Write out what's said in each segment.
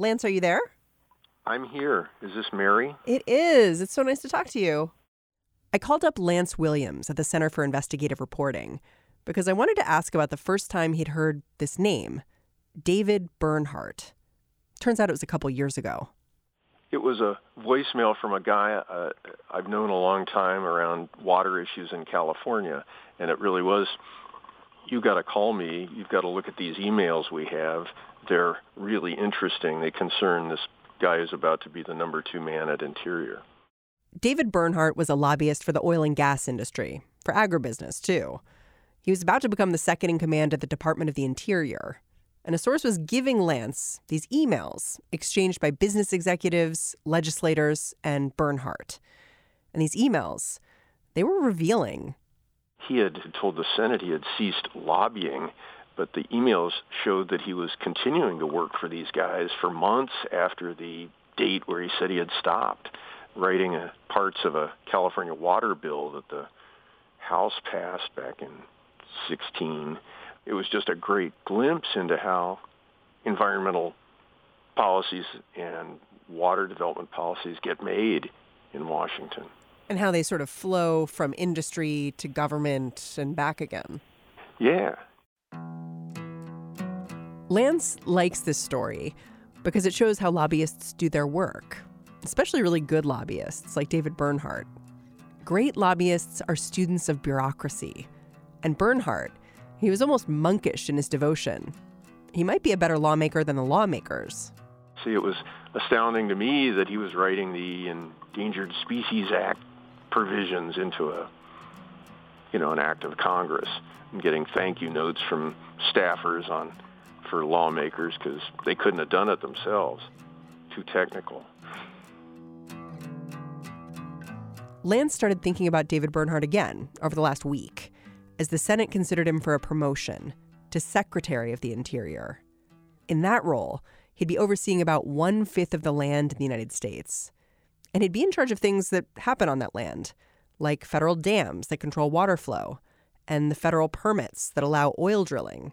Lance, are you there? I'm here. Is this Mary? It is. It's so nice to talk to you. I called up Lance Williams at the Center for Investigative Reporting because I wanted to ask about the first time he'd heard this name, David Bernhardt. Turns out it was a couple years ago. It was a voicemail from a guy uh, I've known a long time around water issues in California, and it really was. You got to call me. You've got to look at these emails we have. They're really interesting. They concern this guy who's about to be the number two man at Interior. David Bernhardt was a lobbyist for the oil and gas industry, for agribusiness, too. He was about to become the second in command at the Department of the Interior. And a source was giving Lance these emails exchanged by business executives, legislators, and Bernhardt. And these emails, they were revealing. He had told the Senate he had ceased lobbying, but the emails showed that he was continuing to work for these guys for months after the date where he said he had stopped writing a, parts of a California water bill that the House passed back in 16. It was just a great glimpse into how environmental policies and water development policies get made in Washington. And how they sort of flow from industry to government and back again. Yeah. Lance likes this story because it shows how lobbyists do their work especially really good lobbyists like David Bernhardt. Great lobbyists are students of bureaucracy. And Bernhardt, he was almost monkish in his devotion. He might be a better lawmaker than the lawmakers. See, it was astounding to me that he was writing the Endangered Species Act provisions into a, you know, an act of Congress and getting thank you notes from staffers on for lawmakers because they couldn't have done it themselves. Too technical. Lance started thinking about David Bernhardt again over the last week as the Senate considered him for a promotion to Secretary of the Interior. In that role, he'd be overseeing about one fifth of the land in the United States. And he'd be in charge of things that happen on that land, like federal dams that control water flow and the federal permits that allow oil drilling.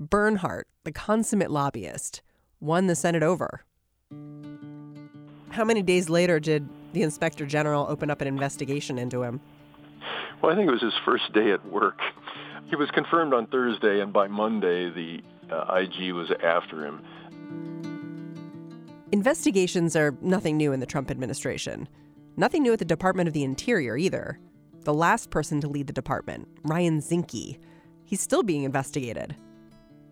Bernhardt, the consummate lobbyist, won the Senate over. How many days later did the inspector general open up an investigation into him? Well, I think it was his first day at work. He was confirmed on Thursday, and by Monday, the uh, IG was after him. Investigations are nothing new in the Trump administration. Nothing new at the Department of the Interior either. The last person to lead the department, Ryan Zinke, he's still being investigated.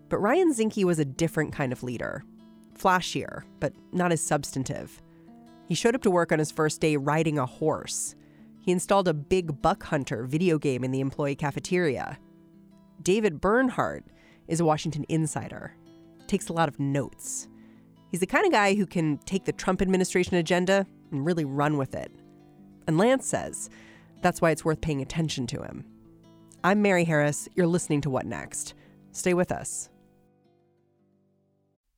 But Ryan Zinke was a different kind of leader. Flashier, but not as substantive. He showed up to work on his first day riding a horse. He installed a big buck hunter video game in the employee cafeteria. David Bernhardt is a Washington insider, takes a lot of notes. He's the kind of guy who can take the Trump administration agenda and really run with it. And Lance says that's why it's worth paying attention to him. I'm Mary Harris. You're listening to What Next. Stay with us.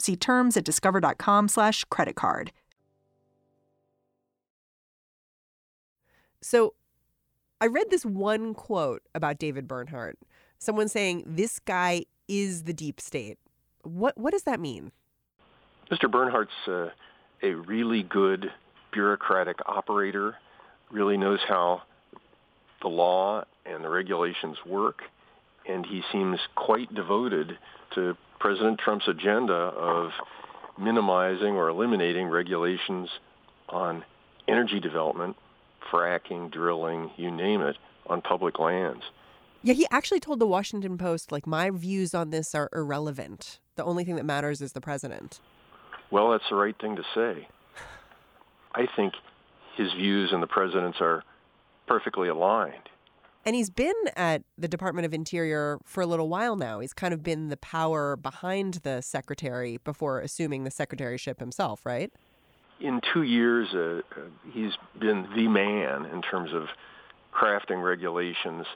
See terms at discover.com/slash credit card. So I read this one quote about David Bernhardt. Someone saying this guy is the deep state. What what does that mean? Mr. Bernhardt's uh, a really good bureaucratic operator. Really knows how the law and the regulations work, and he seems quite devoted to President Trump's agenda of minimizing or eliminating regulations on energy development fracking, drilling, you name it, on public lands. Yeah, he actually told the Washington Post, like, my views on this are irrelevant. The only thing that matters is the president. Well, that's the right thing to say. I think his views and the president's are perfectly aligned. And he's been at the Department of Interior for a little while now. He's kind of been the power behind the secretary before assuming the secretaryship himself, right? In two years, uh, uh, he's been the man in terms of crafting regulations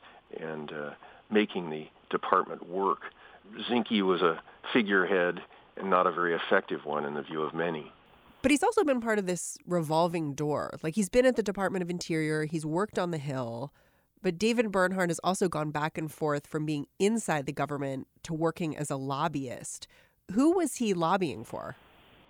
and uh, making the department work. Zinke was a figurehead and not a very effective one in the view of many. But he's also been part of this revolving door. Like he's been at the Department of Interior, he's worked on the Hill, but David Bernhardt has also gone back and forth from being inside the government to working as a lobbyist. Who was he lobbying for?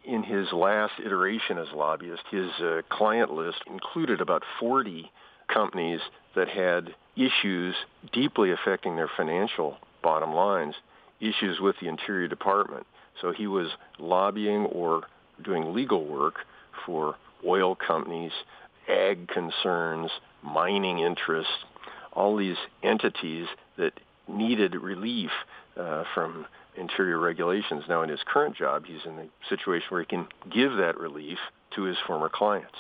In his last iteration as lobbyist, his uh, client list included about 40 companies that had issues deeply affecting their financial bottom lines, issues with the Interior Department. So he was lobbying or doing legal work for oil companies, ag concerns, mining interests, all these entities that needed relief uh, from interior regulations. Now, in his current job, he's in a situation where he can give that relief to his former clients.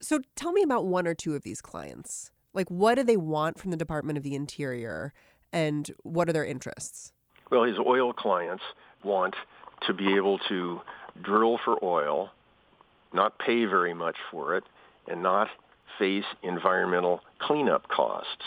So, tell me about one or two of these clients. Like, what do they want from the Department of the Interior, and what are their interests? Well, his oil clients want to be able to drill for oil, not pay very much for it, and not face environmental cleanup costs.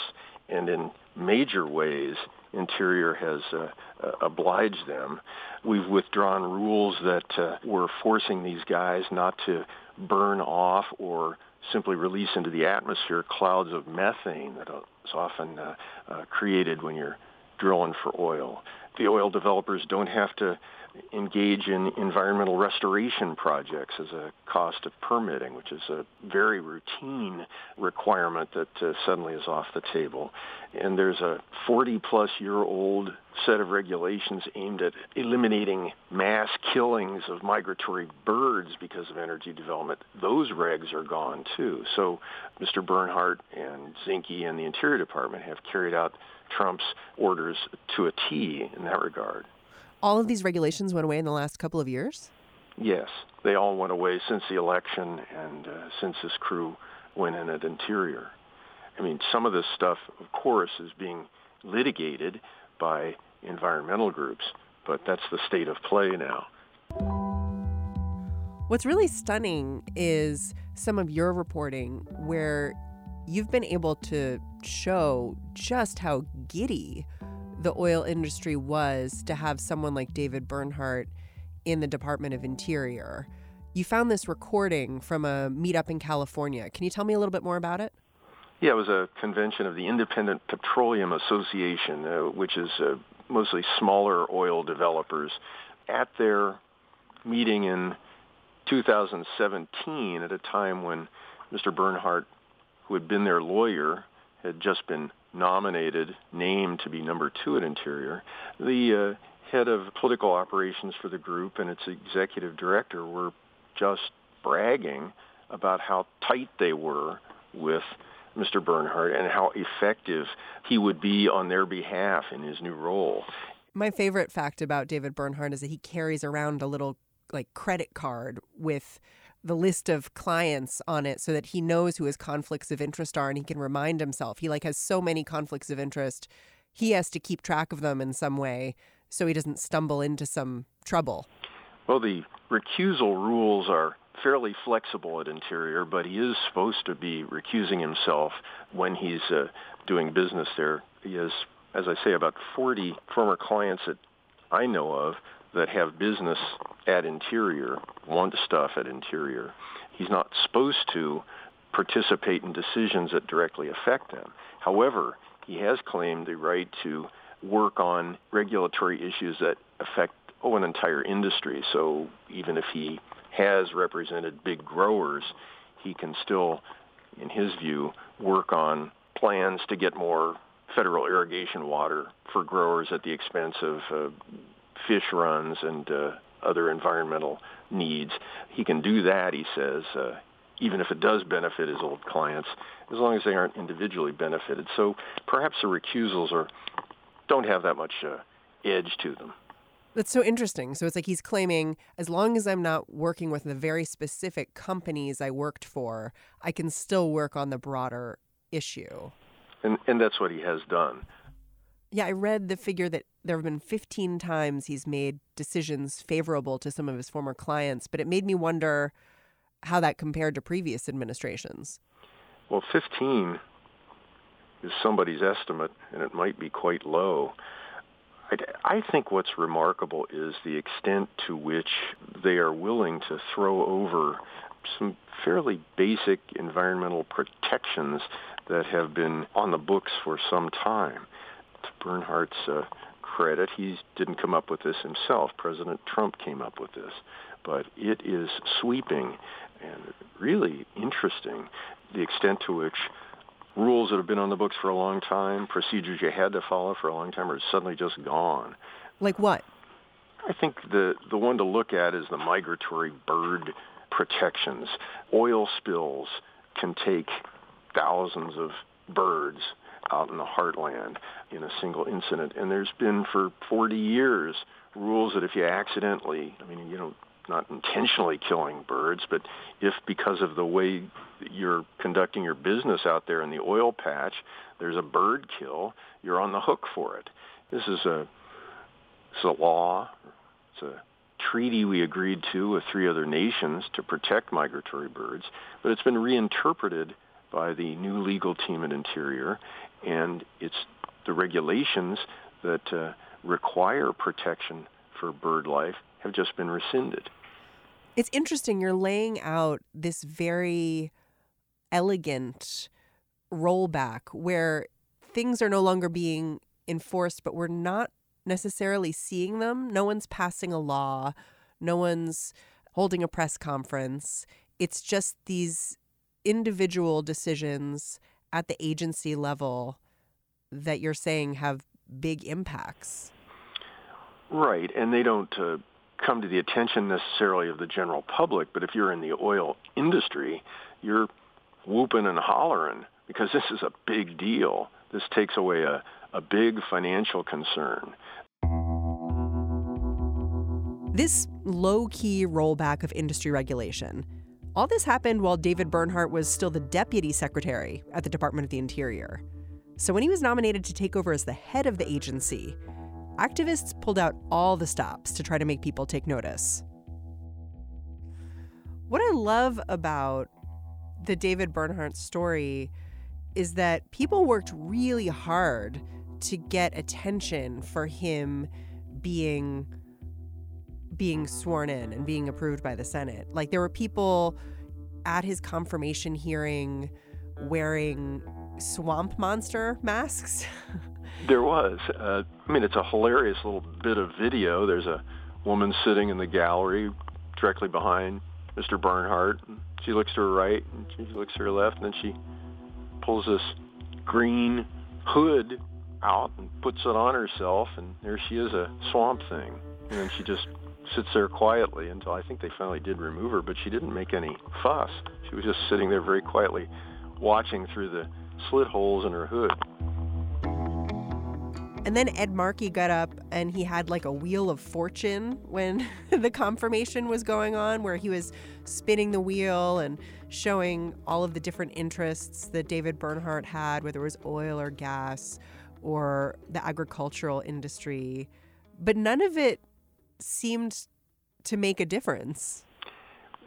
And in major ways, Interior has uh, uh, obliged them. We've withdrawn rules that uh, were forcing these guys not to burn off or simply release into the atmosphere clouds of methane that is often uh, uh, created when you're drilling for oil. The oil developers don't have to engage in environmental restoration projects as a cost of permitting, which is a very routine requirement that uh, suddenly is off the table. And there's a 40 plus year old set of regulations aimed at eliminating mass killings of migratory birds because of energy development. Those regs are gone too. So Mr. Bernhardt and Zinke and the Interior Department have carried out Trump's orders to a T in that regard all of these regulations went away in the last couple of years? Yes, they all went away since the election and uh, since this crew went in at Interior. I mean, some of this stuff, of course, is being litigated by environmental groups, but that's the state of play now. What's really stunning is some of your reporting where you've been able to show just how giddy the oil industry was to have someone like David Bernhardt in the Department of Interior. You found this recording from a meetup in California. Can you tell me a little bit more about it? Yeah, it was a convention of the Independent Petroleum Association, uh, which is uh, mostly smaller oil developers. At their meeting in 2017, at a time when Mr. Bernhardt, who had been their lawyer, had just been nominated, named to be number two at Interior, the uh, head of political operations for the group and its executive director were just bragging about how tight they were with Mr. Bernhardt and how effective he would be on their behalf in his new role. My favorite fact about David Bernhardt is that he carries around a little like credit card with the list of clients on it so that he knows who his conflicts of interest are and he can remind himself. He like has so many conflicts of interest. He has to keep track of them in some way so he doesn't stumble into some trouble. Well, the recusal rules are fairly flexible at Interior, but he is supposed to be recusing himself when he's uh, doing business there. He has, as I say, about 40 former clients that I know of that have business at Interior, want stuff at Interior. He's not supposed to participate in decisions that directly affect them. However, he has claimed the right to work on regulatory issues that affect oh, an entire industry. So even if he has represented big growers, he can still, in his view, work on plans to get more federal irrigation water for growers at the expense of uh, fish runs and uh, other environmental needs. He can do that, he says, uh, even if it does benefit his old clients, as long as they aren't individually benefited. So perhaps the recusals are don't have that much uh, edge to them. That's so interesting. So it's like he's claiming as long as I'm not working with the very specific companies I worked for, I can still work on the broader issue. And, and that's what he has done. Yeah, I read the figure that there have been 15 times he's made decisions favorable to some of his former clients, but it made me wonder how that compared to previous administrations. Well, 15 is somebody's estimate, and it might be quite low. I, think what's remarkable is the extent to which they are willing to throw over some fairly basic environmental protections that have been on the books for some time. Bernhardt's uh, credit, he didn't come up with this himself. President Trump came up with this. But it is sweeping and really interesting the extent to which rules that have been on the books for a long time, procedures you had to follow for a long time are suddenly just gone. Like what? I think the the one to look at is the migratory bird protections. Oil spills can take thousands of birds out in the heartland in a single incident. And there's been for 40 years rules that if you accidentally, I mean, you know, not intentionally killing birds, but if because of the way you're conducting your business out there in the oil patch, there's a bird kill, you're on the hook for it. This is a, it's a law. It's a treaty we agreed to with three other nations to protect migratory birds, but it's been reinterpreted by the new legal team at Interior, and it's the regulations that uh, require protection for bird life have just been rescinded. It's interesting. You're laying out this very elegant rollback where things are no longer being enforced, but we're not necessarily seeing them. No one's passing a law, no one's holding a press conference. It's just these individual decisions at the agency level that you're saying have big impacts. Right, and they don't uh, come to the attention necessarily of the general public, but if you're in the oil industry, you're whooping and hollering because this is a big deal. This takes away a, a big financial concern. This low key rollback of industry regulation. All this happened while David Bernhardt was still the deputy secretary at the Department of the Interior. So when he was nominated to take over as the head of the agency, activists pulled out all the stops to try to make people take notice. What I love about the David Bernhardt story is that people worked really hard to get attention for him being being sworn in and being approved by the Senate. Like there were people at his confirmation hearing wearing swamp monster masks. there was. Uh, I mean, it's a hilarious little bit of video. There's a woman sitting in the gallery directly behind Mr. Bernhardt. She looks to her right and she looks to her left, and then she pulls this green hood out and puts it on herself, and there she is, a swamp thing. And then she just sits there quietly until I think they finally did remove her, but she didn't make any fuss. She was just sitting there very quietly watching through the slit holes in her hood. And then Ed Markey got up and he had like a wheel of fortune when the confirmation was going on, where he was spinning the wheel and showing all of the different interests that David Bernhardt had, whether it was oil or gas or the agricultural industry. But none of it seemed to make a difference.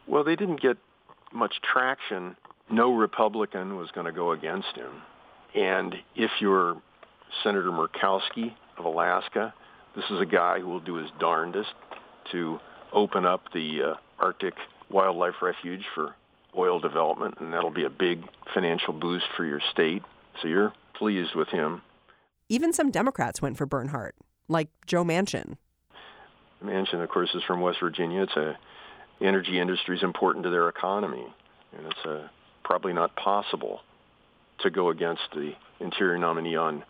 Well, they didn't get much traction. No Republican was going to go against him. And if you're Senator Murkowski of Alaska. This is a guy who will do his darndest to open up the uh, Arctic Wildlife Refuge for oil development, and that'll be a big financial boost for your state. So you're pleased with him. Even some Democrats went for Bernhardt, like Joe Manchin. Manchin, of course, is from West Virginia. It's a energy industry is important to their economy, and it's a, uh, probably not possible to go against the interior nominee on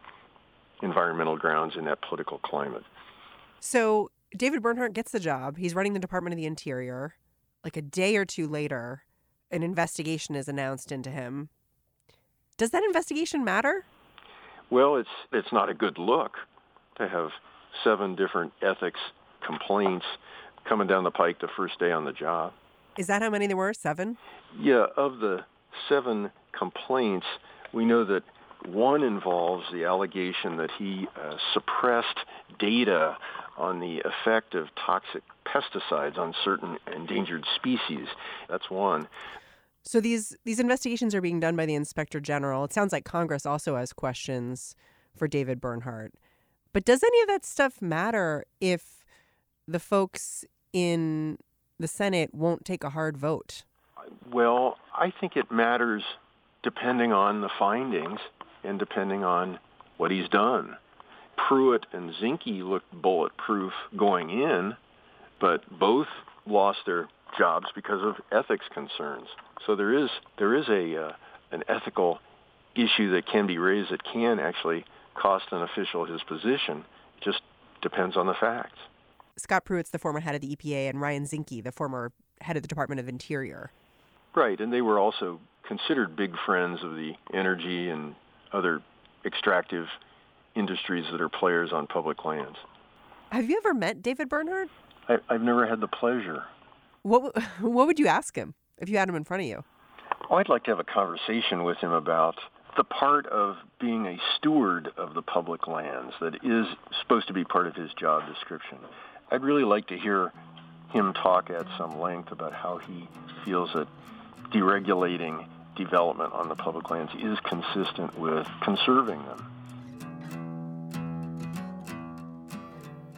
environmental grounds in that political climate. So David Bernhardt gets the job. He's running the Department of the Interior. Like a day or two later, an investigation is announced into him. Does that investigation matter? Well, it's it's not a good look to have seven different ethics complaints coming down the pike the first day on the job. Is that how many there were? Seven? Yeah, of the seven complaints, we know that One involves the allegation that he uh, suppressed data on the effect of toxic pesticides on certain endangered species. That's one. So these these investigations are being done by the inspector general. It sounds like Congress also has questions for David Bernhardt. But does any of that stuff matter if the folks in the Senate won't take a hard vote? Well, I think it matters depending on the findings and depending on what he's done. Pruitt and Zinke looked bulletproof going in, but both lost their jobs because of ethics concerns. So there is there is a uh, an ethical issue that can be raised that can actually cost an official his position. It just depends on the facts. Scott Pruitt's the former head of the EPA, and Ryan Zinke, the former head of the Department of Interior. Right, and they were also considered big friends of the energy and other extractive industries that are players on public lands. Have you ever met David Bernhardt? I, have never had the pleasure. What What would you ask him if you had him in front of you? Oh, I'd like to have a conversation with him about the part of being a steward of the public lands that is supposed to be part of his job description. I'd really like to hear him talk at some length about how he feels that deregulating development on the public lands is consistent with conserving them.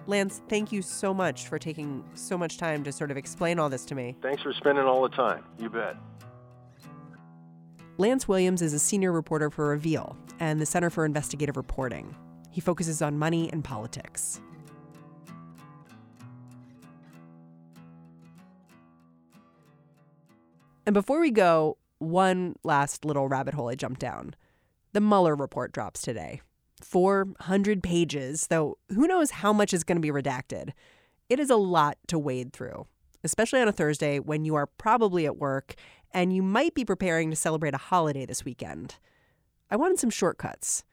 Lance, thank you so much for taking so much time to sort of explain all this to me. Thanks for spending all the time. You bet. Lance Williams is a senior reporter for Reveal and the Center for Investigative Reporting. He focuses on money and politics. And before we go, one last little rabbit hole I jumped down. The Mueller report drops today. 400 pages, though who knows how much is going to be redacted. It is a lot to wade through, especially on a Thursday when you are probably at work and you might be preparing to celebrate a holiday this weekend. I wanted some shortcuts.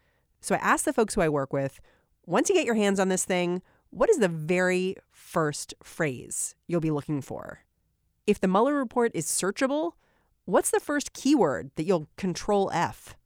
So I asked the folks who I work with once you get your hands on this thing, what is the very first phrase you'll be looking for? If the Mueller report is searchable, what's the first keyword that you'll control F?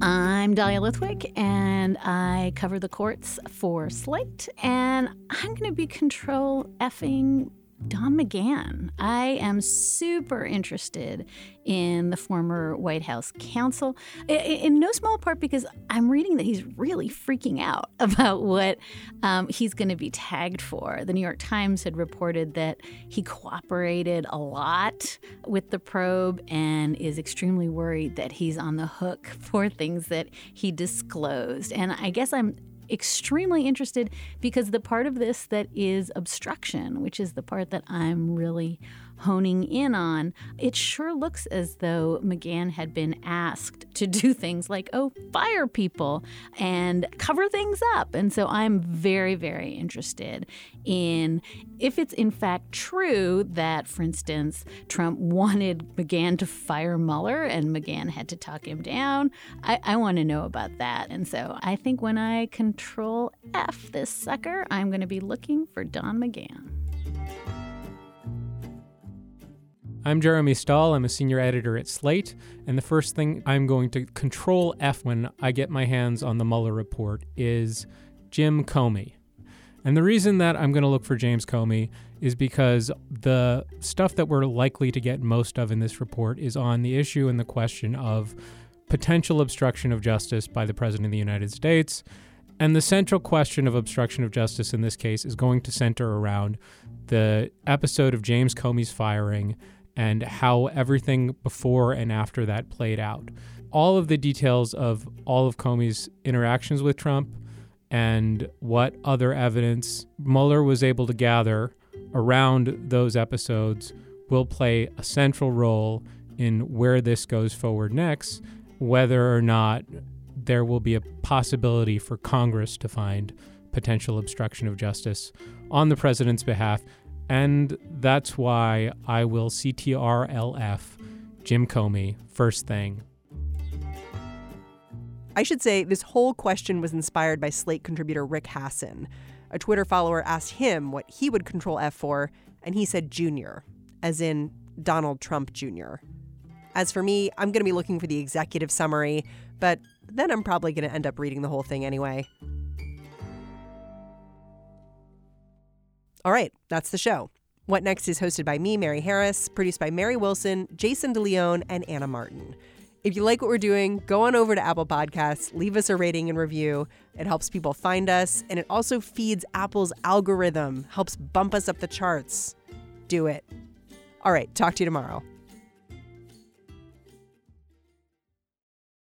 I'm Dahlia Lithwick, and I cover the courts for Slate, and I'm going to be control effing Don McGahn. I am super interested in the former White House counsel, in no small part because I'm reading that he's really freaking out about what um, he's going to be tagged for. The New York Times had reported that he cooperated a lot with the probe and is extremely worried that he's on the hook for things that he disclosed. And I guess I'm extremely interested because the part of this that is obstruction, which is the part that I'm really honing in on, it sure looks as though McGahn had been asked to do things like, oh, fire people and cover things up. And so I'm very, very interested in if it's in fact true that, for instance, Trump wanted McGahn to fire Mueller and McGahn had to talk him down. I, I want to know about that. And so I think when I control F this sucker, I'm going to be looking for Don McGahn. I'm Jeremy Stahl. I'm a senior editor at Slate. And the first thing I'm going to control F when I get my hands on the Mueller report is Jim Comey. And the reason that I'm going to look for James Comey is because the stuff that we're likely to get most of in this report is on the issue and the question of potential obstruction of justice by the President of the United States. And the central question of obstruction of justice in this case is going to center around the episode of James Comey's firing and how everything before and after that played out. All of the details of all of Comey's interactions with Trump and what other evidence Mueller was able to gather around those episodes will play a central role in where this goes forward next, whether or not there will be a possibility for Congress to find potential obstruction of justice on the president's behalf and that's why I will CTRLF Jim Comey first thing. I should say this whole question was inspired by Slate contributor Rick Hasen. A Twitter follower asked him what he would control F for, and he said Junior, as in Donald Trump Jr. As for me, I'm going to be looking for the executive summary, but then I'm probably going to end up reading the whole thing anyway. All right, that's the show. What Next is hosted by me, Mary Harris, produced by Mary Wilson, Jayson De Leon, and Anna Martin. If you like what we're doing, go on over to Apple Podcasts, leave us a rating and review. It helps people find us, and it also feeds Apple's algorithm, helps bump us up the charts. Do it. All right, talk to you tomorrow.